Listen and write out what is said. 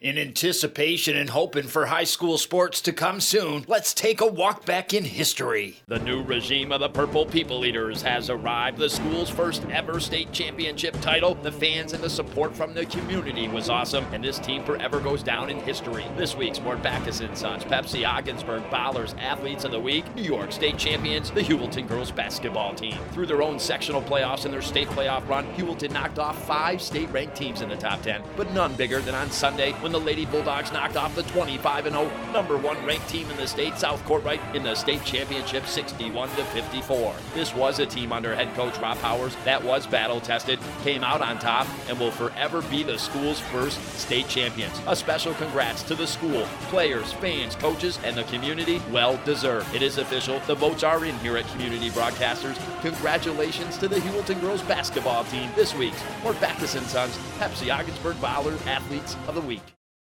In anticipation and hoping for high school sports to come soon, let's take a walk back in history. The new regime of the Purple People Eaters has arrived. The school's first ever state championship title. The fans and the support from the community was awesome, and this team forever goes down in history. This week's Mort Backus and Sons, Pepsi Ogdensburg Bottlers Athletes of the Week, New York State champions, the Heuvelton girls basketball team. Through their own sectional playoffs and their state playoff run, Heuvelton knocked off five state ranked teams in the top 10, but none bigger than on Sunday when the Lady Bulldogs knocked off the 25 0 number one ranked team in the state, South Kortright, in the state championship 61 54. This was a team under head coach Rob Powers that was battle tested, came out on top, and will forever be the school's first state champions. A special congrats to the school, players, fans, coaches, and the community. Well deserved. It is official. The votes are in here at Community Broadcasters. Congratulations to the Heuvelton girls basketball team this week's Mort Backus and Sons Pepsi Ogdensburg Bottlers Athletes of the Week.